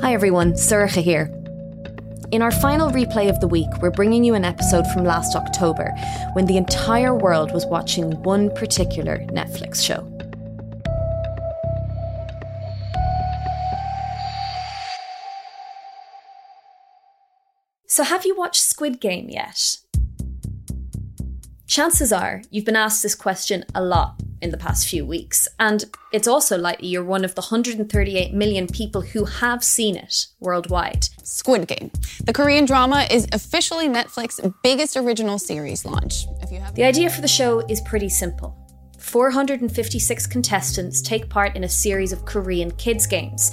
Hi everyone, Sorcha here. In our final replay of the week, we're bringing you an episode from last October when the entire world was watching one particular Netflix show. So, have you watched Squid Game yet? Chances are you've been asked this question a lot in the past few weeks, and it's also likely you're one of the 138 million people who have seen it worldwide. Squid Game. The Korean drama is officially Netflix's biggest original series launch. the idea for the show is pretty simple. 456 contestants take part in a series of Korean kids' games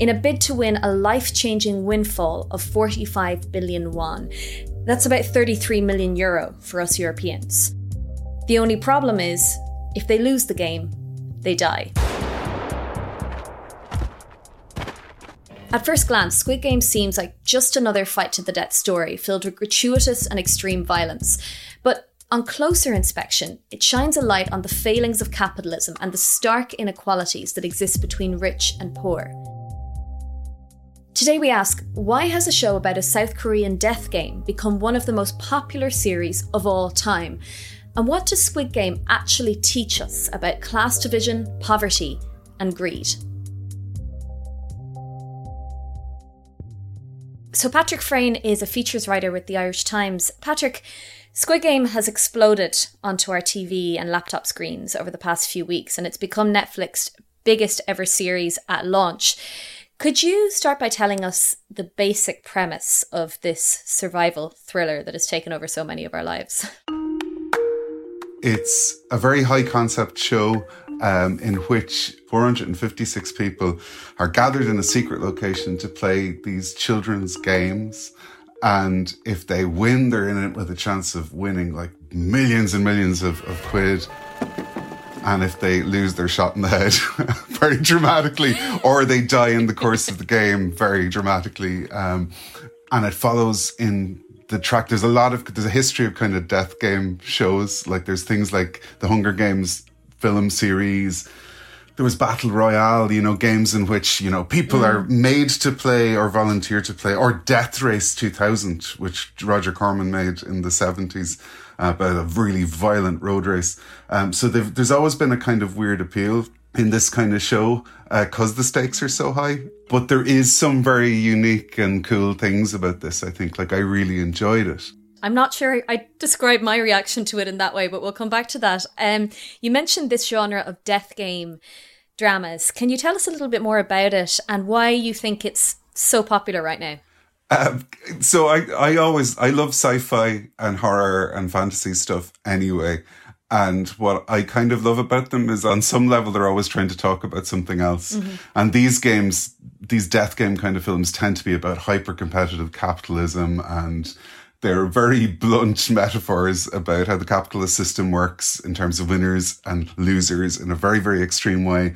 in a bid to win a life changing windfall of 45 billion won. That's about 33 million euro for us Europeans. The only problem is, if they lose the game, they die. At first glance, Squid Game seems like just another fight to the death story filled with gratuitous and extreme violence. But on closer inspection, it shines a light on the failings of capitalism and the stark inequalities that exist between rich and poor. Today we ask why has a show about a South Korean death game become one of the most popular series of all time? And what does Squid Game actually teach us about class division, poverty, and greed? So, Patrick Freyne is a features writer with the Irish Times. Patrick, Squid Game has exploded onto our TV and laptop screens over the past few weeks, and it's become Netflix's biggest ever series at launch. Could you start by telling us the basic premise of this survival thriller that has taken over so many of our lives? It's a very high concept show um, in which 456 people are gathered in a secret location to play these children's games. And if they win, they're in it with a chance of winning like millions and millions of, of quid. And if they lose, they're shot in the head very dramatically, or they die in the course of the game very dramatically. Um, and it follows in the track there's a lot of there's a history of kind of death game shows. Like there's things like the hunger games film series. There was battle royale you know games in which you know people mm. are made to play or volunteer to play or death race 2000 which roger corman made in the 70s uh, about a really violent road race. Um, so there's always been a kind of weird appeal in this kind of show because uh, the stakes are so high. But there is some very unique and cool things about this. I think, like I really enjoyed it. I'm not sure I describe my reaction to it in that way, but we'll come back to that. Um, you mentioned this genre of death game dramas. Can you tell us a little bit more about it and why you think it's so popular right now? Um, so I, I always I love sci-fi and horror and fantasy stuff anyway. And what I kind of love about them is on some level, they're always trying to talk about something else. Mm-hmm. And these games, these death game kind of films tend to be about hyper competitive capitalism and they're very blunt metaphors about how the capitalist system works in terms of winners and losers in a very, very extreme way.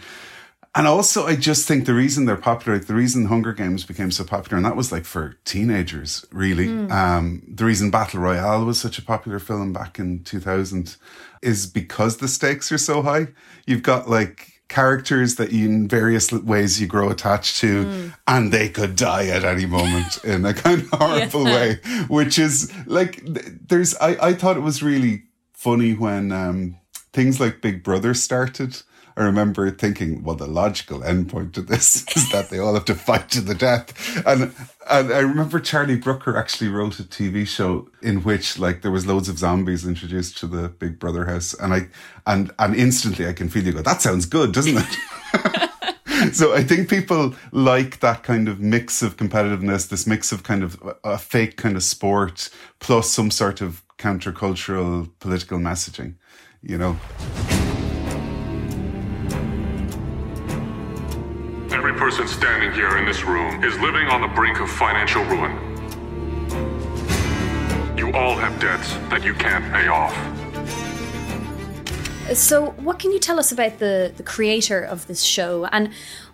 And also, I just think the reason they're popular, the reason Hunger Games became so popular, and that was like for teenagers, really. Mm. Um, the reason Battle Royale was such a popular film back in 2000 is because the stakes are so high. You've got like characters that you, in various ways you grow attached to, mm. and they could die at any moment in a kind of horrible yeah. way, which is like, there's, I, I thought it was really funny when um, things like Big Brother started I remember thinking, well, the logical endpoint to this is that they all have to fight to the death. And and I remember Charlie Brooker actually wrote a TV show in which like there was loads of zombies introduced to the Big Brother house. And I and and instantly I can feel you go, that sounds good, doesn't it? so I think people like that kind of mix of competitiveness, this mix of kind of uh, a fake kind of sport plus some sort of countercultural political messaging, you know. Every person standing here in this room is living on the brink of financial ruin. You all have debts that you can't pay off. So, what can you tell us about the, the creator of this show? And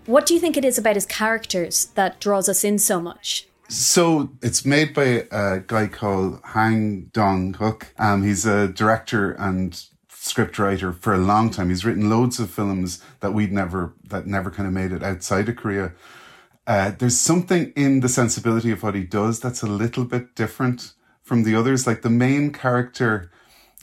what do you think it is about his characters that draws us in so much? So it's made by a guy called Hwang Dong-hyuk. Um, he's a director and scriptwriter for a long time. He's written loads of films that we'd never that never kind of made it outside of Korea. Uh, there's something in the sensibility of what he does that's a little bit different from the others. Like the main character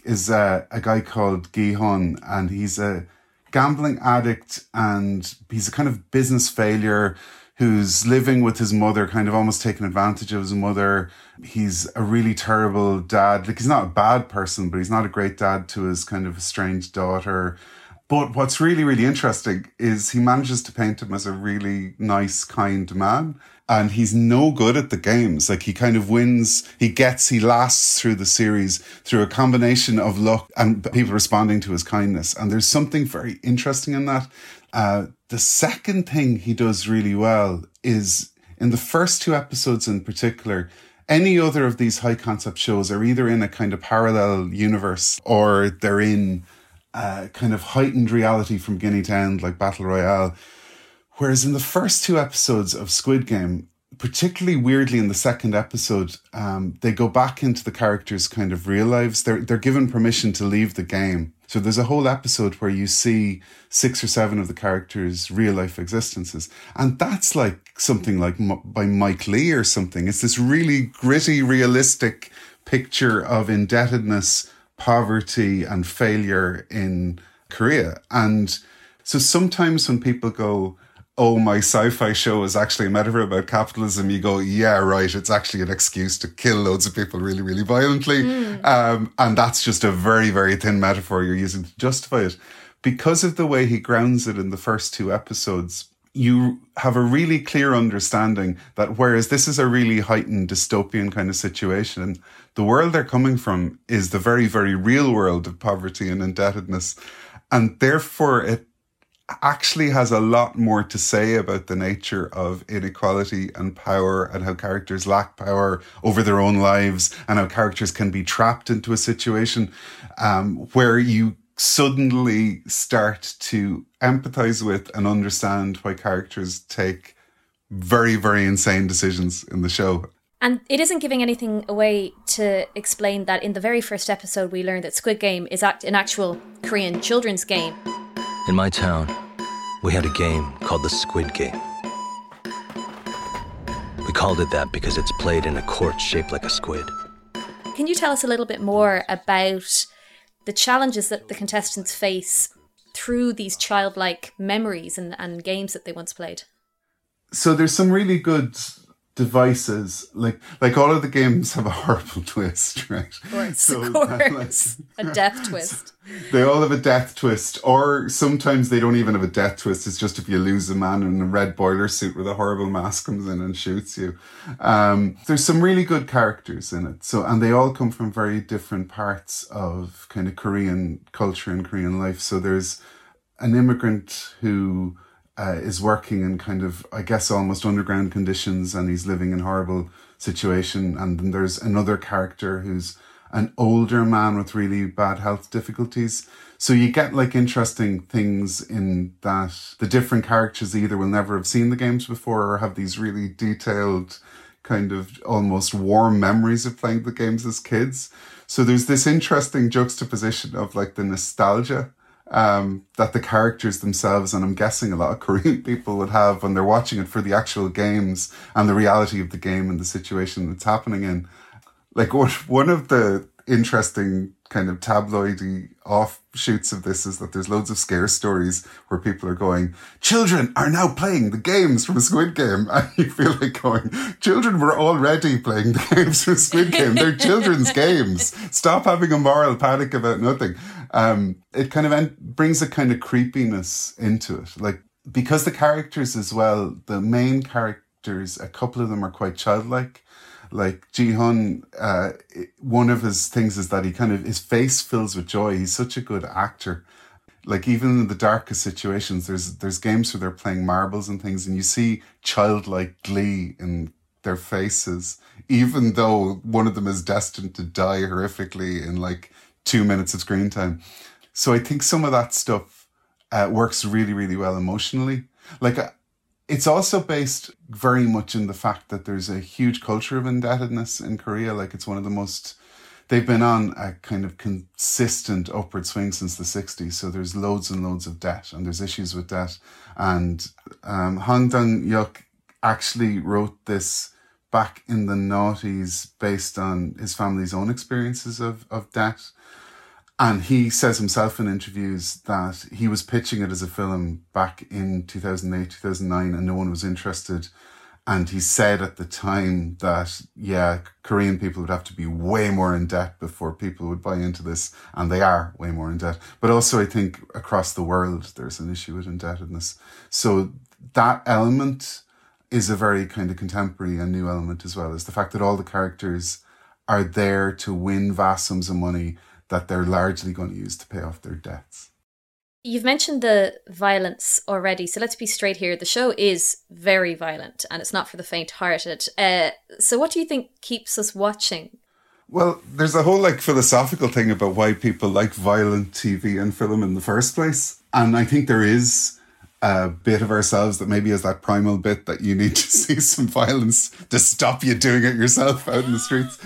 is uh, a guy called Gi Hun, and he's a gambling addict and he's a kind of business failure who's living with his mother, kind of almost taking advantage of his mother. He's a really terrible dad. Like he's not a bad person, but he's not a great dad to his kind of estranged daughter. But what's really, really interesting is he manages to paint him as a really nice, kind man. And he's no good at the games. Like he kind of wins, he gets, he lasts through the series through a combination of luck and people responding to his kindness. And there's something very interesting in that. Uh, the second thing he does really well is in the first two episodes in particular, any other of these high concept shows are either in a kind of parallel universe or they're in uh, kind of heightened reality from beginning to end, like Battle Royale. Whereas in the first two episodes of Squid Game, particularly weirdly in the second episode, um, they go back into the characters' kind of real lives. They're they're given permission to leave the game. So there's a whole episode where you see six or seven of the characters' real life existences, and that's like something like by Mike Leigh or something. It's this really gritty, realistic picture of indebtedness poverty and failure in Korea. And so sometimes when people go, oh, my sci fi show is actually a metaphor about capitalism, you go, yeah, right, it's actually an excuse to kill loads of people really, really violently. Mm. Um, and that's just a very, very thin metaphor you're using to justify it. Because of the way he grounds it in the first two episodes, you have a really clear understanding that whereas this is a really heightened dystopian kind of situation, the world they're coming from is the very, very real world of poverty and indebtedness. And therefore, it actually has a lot more to say about the nature of inequality and power and how characters lack power over their own lives and how characters can be trapped into a situation um, where you suddenly start to empathize with and understand why characters take very, very insane decisions in the show. And it isn't giving anything away to explain that in the very first episode, we learned that Squid Game is act- an actual Korean children's game. In my town, we had a game called the Squid Game. We called it that because it's played in a court shaped like a squid. Can you tell us a little bit more about the challenges that the contestants face through these childlike memories and, and games that they once played. So there's some really good devices. Like like all of the games have a horrible twist, right? Of course, so of course. Like, a death twist. They all have a death twist, or sometimes they don't even have a death twist. It's just if you lose a man in a red boiler suit with a horrible mask comes in and shoots you. Um, there's some really good characters in it. So and they all come from very different parts of kind of Korean culture and Korean life. So there's an immigrant who uh, is working in kind of, I guess, almost underground conditions and he's living in horrible situation. And then there's another character who's an older man with really bad health difficulties. So you get like interesting things in that the different characters either will never have seen the games before or have these really detailed kind of almost warm memories of playing the games as kids. So there's this interesting juxtaposition of like the nostalgia um, that the characters themselves, and I'm guessing a lot of Korean people would have when they're watching it for the actual games and the reality of the game and the situation that's happening in. Like what one of the interesting kind of tabloidy offshoots of this is that there's loads of scare stories where people are going, children are now playing the games from Squid Game. And you feel like going, children were already playing the games from Squid Game. They're children's games. Stop having a moral panic about nothing. Um, it kind of en- brings a kind of creepiness into it. Like, because the characters as well, the main characters, a couple of them are quite childlike like Gi Hun, uh, one of his things is that he kind of his face fills with joy. He's such a good actor. Like even in the darkest situations, there's there's games where they're playing marbles and things, and you see childlike glee in their faces, even though one of them is destined to die horrifically in like two minutes of screen time. So I think some of that stuff uh, works really, really well emotionally. Like it's also based very much in the fact that there's a huge culture of indebtedness in Korea. Like it's one of the most, they've been on a kind of consistent upward swing since the 60s. So there's loads and loads of debt and there's issues with debt. And um, Hwang Dong-hyuk actually wrote this back in the noughties based on his family's own experiences of, of debt. And he says himself in interviews that he was pitching it as a film back in 2008, 2009, and no one was interested. And he said at the time that, yeah, Korean people would have to be way more in debt before people would buy into this. And they are way more in debt. But also, I think across the world, there's an issue with indebtedness. So that element is a very kind of contemporary and new element as well, is the fact that all the characters are there to win vast sums of money that they're largely going to use to pay off their debts. You've mentioned the violence already, so let's be straight here. The show is very violent and it's not for the faint hearted. Uh, so, what do you think keeps us watching? Well, there's a whole like philosophical thing about why people like violent TV and film in the first place. And I think there is a bit of ourselves that maybe is that primal bit that you need to see some violence to stop you doing it yourself out in the streets.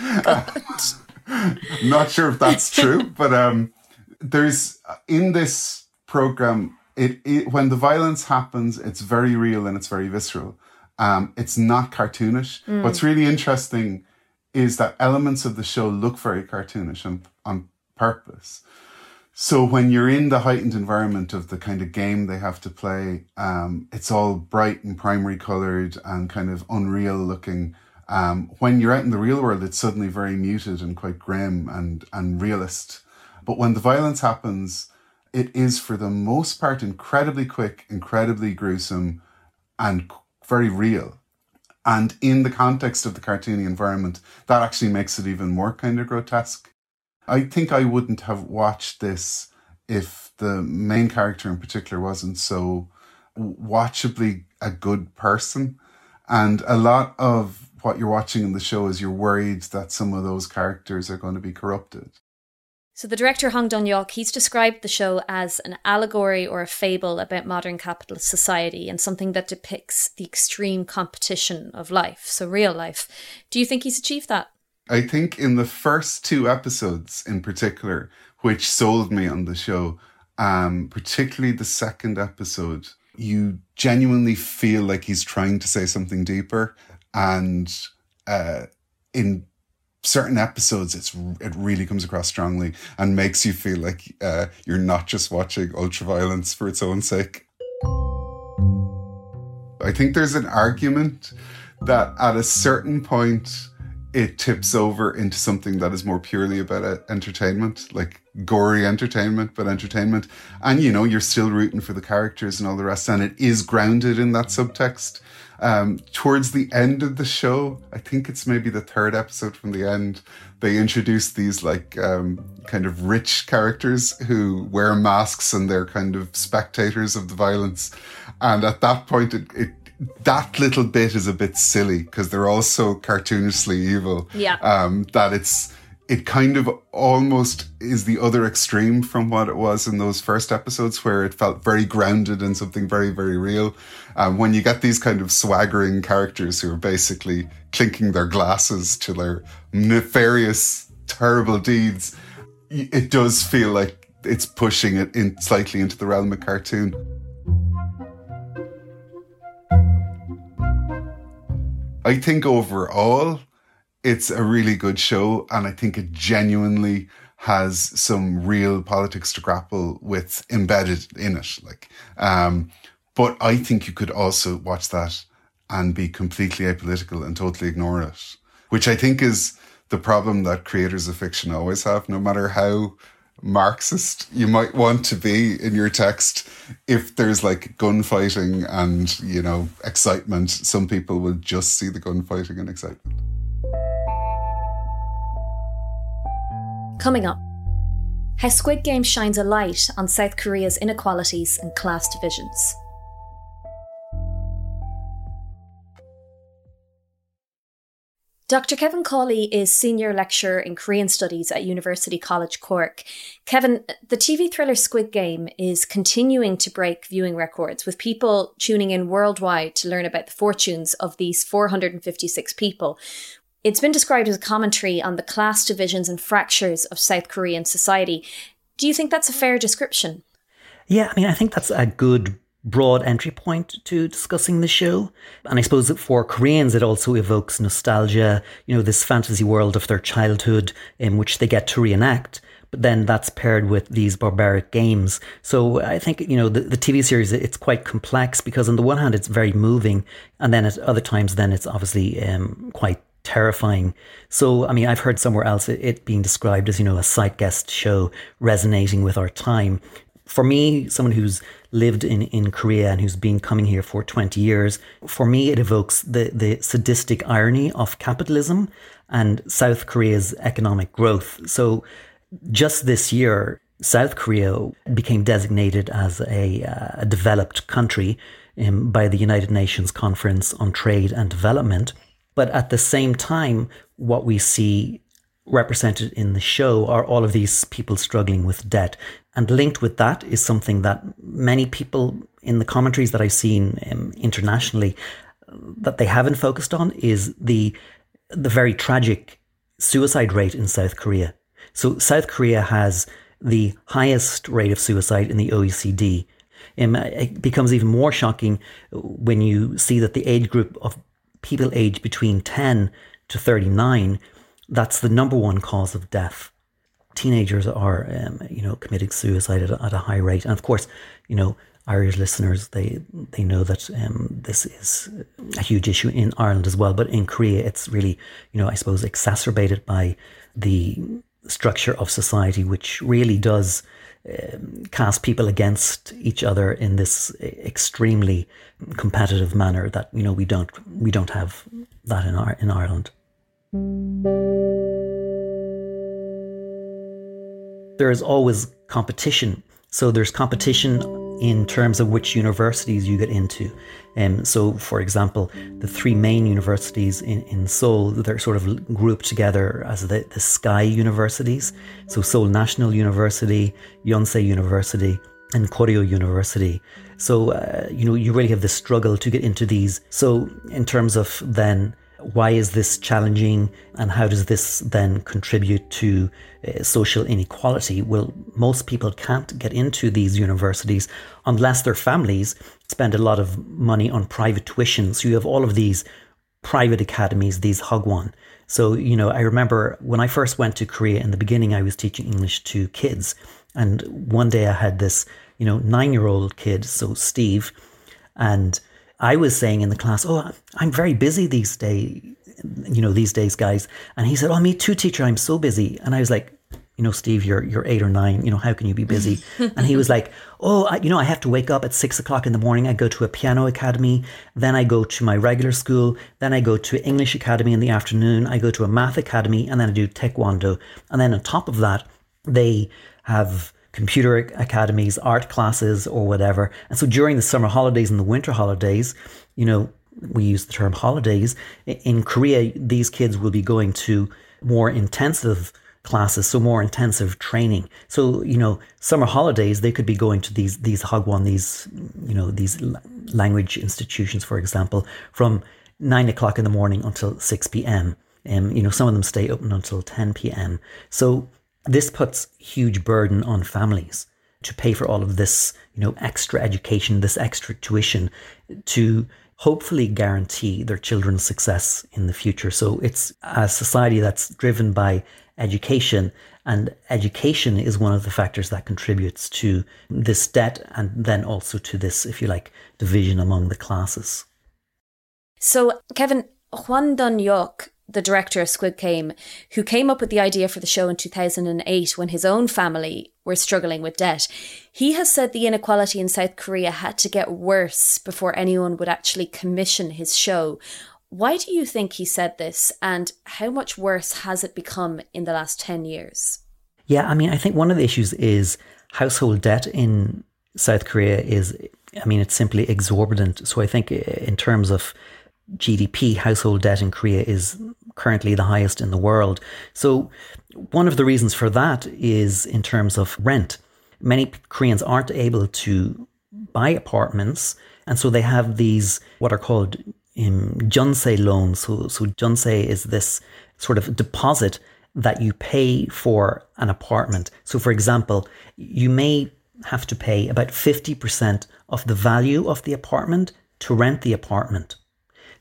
not sure if that's true, but um, there's in this program. It, it when the violence happens, it's very real and it's very visceral. Um, it's not cartoonish. Mm. What's really interesting is that elements of the show look very cartoonish on, on purpose. So when you're in the heightened environment of the kind of game they have to play, um, it's all bright and primary colored and kind of unreal looking. Um, when you're out in the real world, it's suddenly very muted and quite grim and, and realist. But when the violence happens, it is for the most part incredibly quick, incredibly gruesome, and very real. And in the context of the cartoony environment, that actually makes it even more kind of grotesque. I think I wouldn't have watched this if the main character in particular wasn't so watchably a good person. And a lot of what you're watching in the show is you're worried that some of those characters are going to be corrupted. So the director Hwang Dong-hyuk, he's described the show as an allegory or a fable about modern capitalist society and something that depicts the extreme competition of life, so real life. Do you think he's achieved that? I think in the first two episodes in particular, which sold me on the show, um, particularly the second episode, you genuinely feel like he's trying to say something deeper. And uh, in certain episodes it's it really comes across strongly and makes you feel like uh, you're not just watching ultra violence for its own sake. I think there's an argument that at a certain point it tips over into something that is more purely about uh, entertainment, like gory entertainment, but entertainment. And you know, you're still rooting for the characters and all the rest, and it is grounded in that subtext. Um, towards the end of the show, I think it's maybe the third episode from the end, they introduce these like um, kind of rich characters who wear masks and they're kind of spectators of the violence. And at that point, it, it that little bit is a bit silly because they're all so cartoonishly evil. Yeah. Um, that it's it kind of almost is the other extreme from what it was in those first episodes where it felt very grounded in something very very real um, when you get these kind of swaggering characters who are basically clinking their glasses to their nefarious terrible deeds it does feel like it's pushing it in slightly into the realm of cartoon I think overall, it's a really good show, and I think it genuinely has some real politics to grapple with embedded in it. Like, um, but I think you could also watch that and be completely apolitical and totally ignore it, which I think is the problem that creators of fiction always have, no matter how Marxist you might want to be in your text. If there's like gunfighting and, you know, excitement, some people will just see the gunfighting and excitement. Coming up, how Squid Game shines a light on South Korea's inequalities and class divisions. Dr. Kevin Cawley is Senior Lecturer in Korean Studies at University College Cork. Kevin, the TV thriller Squid Game is continuing to break viewing records, with people tuning in worldwide to learn about the fortunes of these 456 people. It's been described as a commentary on the class divisions and fractures of South Korean society. Do you think that's a fair description? Yeah, I mean, I think that's a good broad entry point to discussing the show. And I suppose that for Koreans, it also evokes nostalgia, you know, this fantasy world of their childhood in which they get to reenact. But then that's paired with these barbaric games. So I think, you know, the, the TV series, it's quite complex because on the one hand, it's very moving. And then at other times, then it's obviously um, quite terrifying. So, I mean, I've heard somewhere else it, it being described as, you know, a zeitgeist show resonating with our time. For me, someone who's lived in, in Korea and who's been coming here for 20 years, for me, it evokes the, the sadistic irony of capitalism and South Korea's economic growth. So just this year, South Korea became designated as a, uh, a developed country um, by the United Nations Conference on Trade and Development. But at the same time, what we see represented in the show are all of these people struggling with debt. And linked with that is something that many people in the commentaries that I've seen um, internationally that they haven't focused on is the the very tragic suicide rate in South Korea. So South Korea has the highest rate of suicide in the OECD. Um, it becomes even more shocking when you see that the age group of people aged between 10 to 39 that's the number one cause of death. Teenagers are, um, you know, committing suicide at a, at a, high rate, and of course, you know, Irish listeners they they know that um, this is a huge issue in Ireland as well. But in Korea, it's really, you know, I suppose exacerbated by the structure of society, which really does um, cast people against each other in this extremely competitive manner that you know we don't we don't have that in our in Ireland. There is always competition. So there's competition in terms of which universities you get into. Um, so, for example, the three main universities in, in Seoul, they're sort of grouped together as the, the Sky universities. So, Seoul National University, Yonsei University, and Koryo University. So, uh, you know, you really have this struggle to get into these. So, in terms of then why is this challenging and how does this then contribute to uh, social inequality? Well, most people can't get into these universities unless their families spend a lot of money on private tuition. So you have all of these private academies, these hagwon. So, you know, I remember when I first went to Korea in the beginning, I was teaching English to kids. And one day I had this, you know, nine year old kid, so Steve, and I was saying in the class, "Oh, I'm very busy these days, you know, these days, guys." And he said, "Oh, me too, teacher. I'm so busy." And I was like, "You know, Steve, you're you're eight or nine. You know, how can you be busy?" and he was like, "Oh, I, you know, I have to wake up at six o'clock in the morning. I go to a piano academy, then I go to my regular school, then I go to English academy in the afternoon. I go to a math academy, and then I do taekwondo. And then on top of that, they have." Computer academies, art classes, or whatever. And so during the summer holidays and the winter holidays, you know, we use the term holidays. In Korea, these kids will be going to more intensive classes, so more intensive training. So, you know, summer holidays, they could be going to these, these Hagwon, these, you know, these language institutions, for example, from nine o'clock in the morning until 6 p.m. And, you know, some of them stay open until 10 p.m. So this puts huge burden on families to pay for all of this, you know, extra education, this extra tuition to hopefully guarantee their children's success in the future. So it's a society that's driven by education and education is one of the factors that contributes to this debt and then also to this, if you like, division among the classes. So, Kevin, Hwang Dong-hyuk the director of Squid Game, who came up with the idea for the show in 2008 when his own family were struggling with debt. He has said the inequality in South Korea had to get worse before anyone would actually commission his show. Why do you think he said this, and how much worse has it become in the last 10 years? Yeah, I mean, I think one of the issues is household debt in South Korea is, I mean, it's simply exorbitant. So I think eh, in terms of GDP, household debt in Korea is currently the highest in the world. So, one of the reasons for that is in terms of rent. Many Koreans aren't able to buy apartments, and so they have these what are called um, loans. So, so jeonse is this sort of deposit that you pay for an apartment. So, for example, you may have to pay about 50% of the value of the apartment to rent the apartment.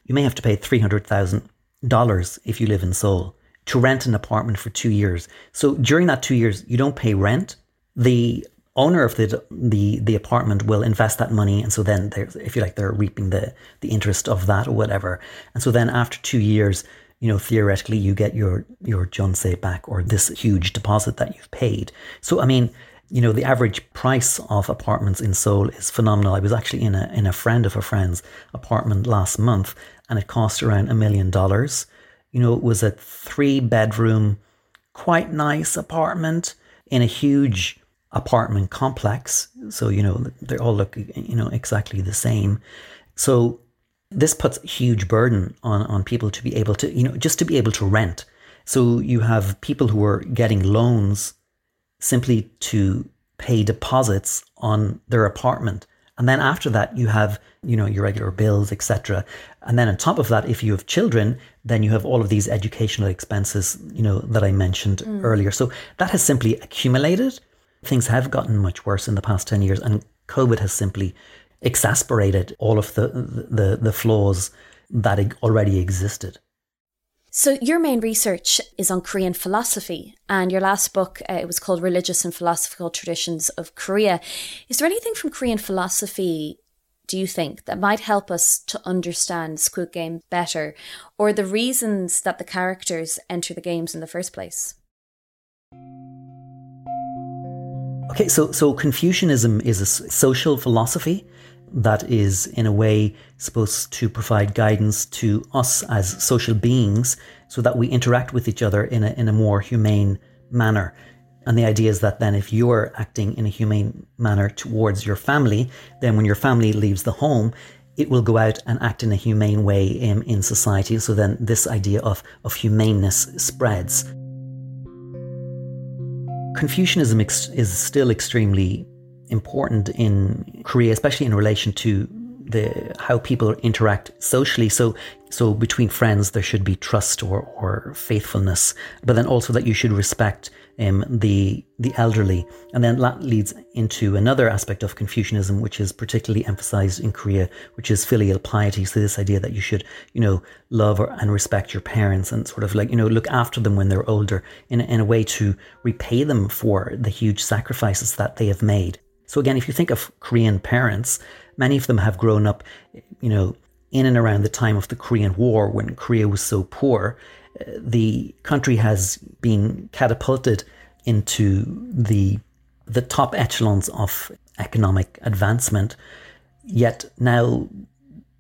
You may have to pay $300,000 if you live in Seoul to rent an apartment for two years. So during that two years, you don't pay rent. The owner of the the the apartment will invest that money, and so then if you like, they're reaping the the interest of that or whatever. And so then after two years, you know, theoretically, you get your your jeonse back or this huge deposit that you've paid. So I mean, you know, the average price of apartments in Seoul is phenomenal. I was actually in a in a friend of a friend's apartment last month, and it cost around a million dollars. You know, it was a three bedroom, quite nice apartment in a huge apartment complex. So, you know, they all look, you know, exactly the same. So this puts huge burden on, on people to be able to, you know, just to be able to rent. So you have people who are getting loans simply to pay deposits on their apartment. And then after that, you have, you know, your regular bills, etc. And then on top of that, if you have children, then you have all of these educational expenses, you know, that I mentioned mm. earlier. So that has simply accumulated. Things have gotten much worse in the past 10 years, and COVID has simply exasperated all of the, the, the flaws that already existed. So your main research is on Korean philosophy, and your last book uh, it was called "Religious and Philosophical Traditions of Korea." Is there anything from Korean philosophy? Do you think that might help us to understand Squid Game better, or the reasons that the characters enter the games in the first place? Okay, so so Confucianism is a social philosophy that is, in a way, supposed to provide guidance to us as social beings so that we interact with each other in a, in a more humane manner. And the idea is that then if you're acting in a humane manner towards your family, then when your family leaves the home, it will go out and act in a humane way in, in society. So then this idea of, of humaneness spreads. Confucianism ex- is still extremely important in Korea, especially in relation to the how people interact socially. So so between friends there should be trust or, or faithfulness, but then also that you should respect um, the the elderly. And then that leads into another aspect of Confucianism, which is particularly emphasized in Korea, which is filial piety. So this idea that you should, you know, love or, and respect your parents and sort of like, you know, look after them when they're older in, in a way to repay them for the huge sacrifices that they have made. So again, if you think of Korean parents, many of them have grown up, you know, in and around the time of the Korean War when Korea was so poor. Uh, the country has been catapulted into the the top echelons of economic advancement. Yet now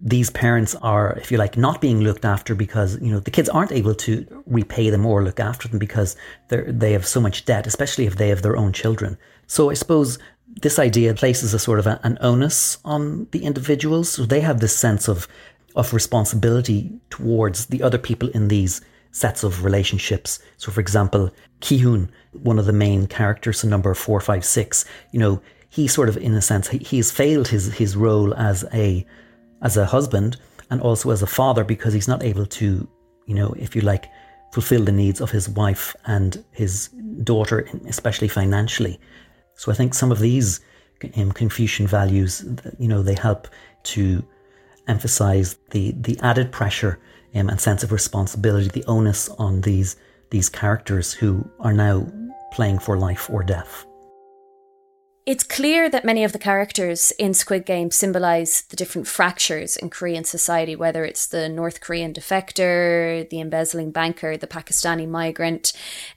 these parents are, if you like, not being looked after because you know the kids aren't able to repay them or look after them because they they have so much debt, especially if they have their own children. So I suppose this idea places a sort of a, an onus on the individuals. So they have this sense of of responsibility towards the other people in these sets of relationships. So, for example, Ki-hoon, one of the main characters in number four, five, six, you know, he sort of, in a sense, he, he's failed his his role as a as a husband and also as a father because he's not able to, you know, if you like, fulfill the needs of his wife and his daughter, especially financially. So I think some of these um, Confucian values, you know, they help to emphasize the the added pressure um, and sense of responsibility, the onus on these these characters who are now playing for life or death. It's clear that many of the characters in Squid Game symbolize the different fractures in Korean society, whether it's the North Korean defector, the embezzling banker, the Pakistani migrant,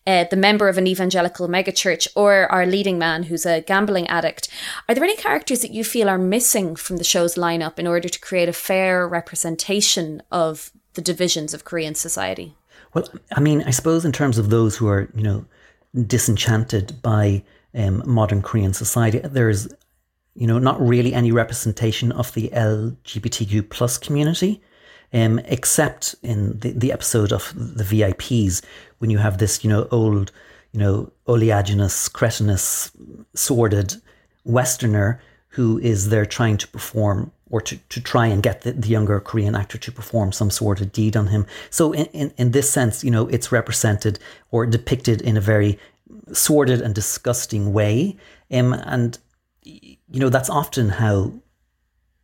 uh, the member of an evangelical megachurch, or our leading man who's a gambling addict. Are there any characters that you feel are missing from the show's lineup in order to create a fair representation of the divisions of Korean society? Well, I mean, I suppose in terms of those who are, you know, disenchanted by um, modern Korean society. There's, you know, not really any representation of the LGBTQ plus community, um, except in the, the episode of the VIPs when you have this, you know, old, you know, oleaginous, cretinous, sordid Westerner who is there trying to perform or to, to try and get the, the younger Korean actor to perform some sort of deed on him. So in, in, in this sense, you know, it's represented or depicted in a very sordid and disgusting way. Um, and you know, that's often how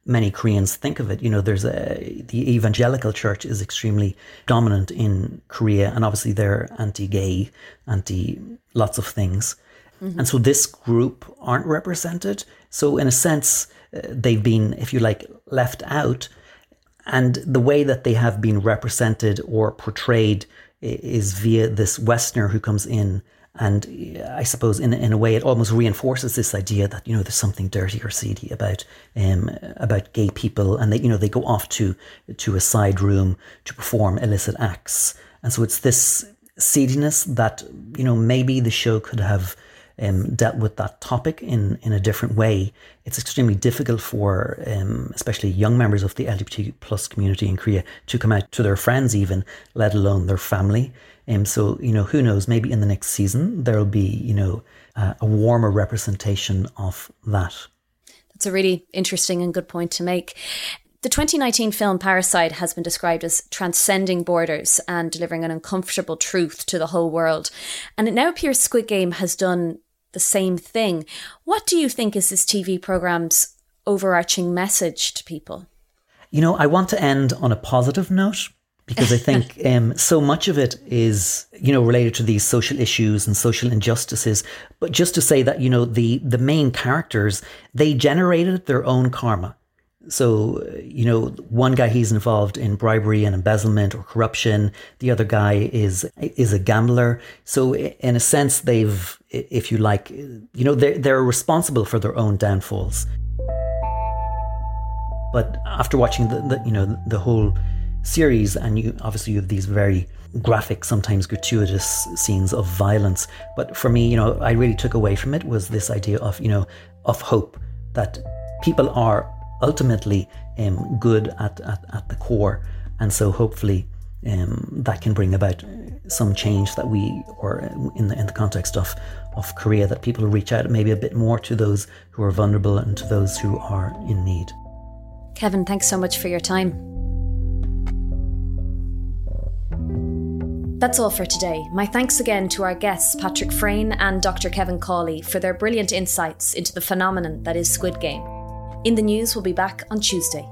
many Koreans think of it. You know, there's a the evangelical church is extremely dominant in Korea, and obviously they're anti-gay, anti lots of things, mm-hmm. and so this group aren't represented. So in a sense, uh, they've been, if you like, left out, and the way that they have been represented or portrayed is via this Westerner who comes in and I suppose in in a way it almost reinforces this idea that you know there's something dirty or seedy about um, about gay people, and that, you know they go off to to a side room to perform illicit acts, and so it's this seediness that you know maybe the show could have um, dealt with that topic in, in a different way. It's extremely difficult for um, especially young members of the LGBT plus community in Korea to come out to their friends even, let alone their family. Um, so, you know, who knows, maybe in the next season there'll be, you know, uh, a warmer representation of that. That's a really interesting and good point to make. The 2019 film Parasite has been described as transcending borders and delivering an uncomfortable truth to the whole world. And it now appears Squid Game has done the same thing. What do you think is this TV program's overarching message to people? You know, I want to end on a positive note because I think um, so much of it is, you know, related to these social issues and social injustices. But just to say that, you know, the the main characters they generated their own karma. So, you know, one guy he's involved in bribery and embezzlement or corruption. The other guy is is a gambler. So, in a sense, they've, if you like, you know, they're they're responsible for their own downfalls. But after watching the, the you know the whole series, and you obviously you have these very graphic, sometimes gratuitous scenes of violence. But for me, you know, I really took away from it was this idea of you know of hope that people are ultimately um, good at, at, at the core. And so hopefully um, that can bring about some change that we, or in the, in the context of, of Korea, that people reach out maybe a bit more to those who are vulnerable and to those who are in need. Kevin, thanks so much for your time. That's all for today. My thanks again to our guests, Patrick Freyne and Dr. Kevin Cawley, for their brilliant insights into the phenomenon that is Squid Game. In the News we'll be back on Tuesday.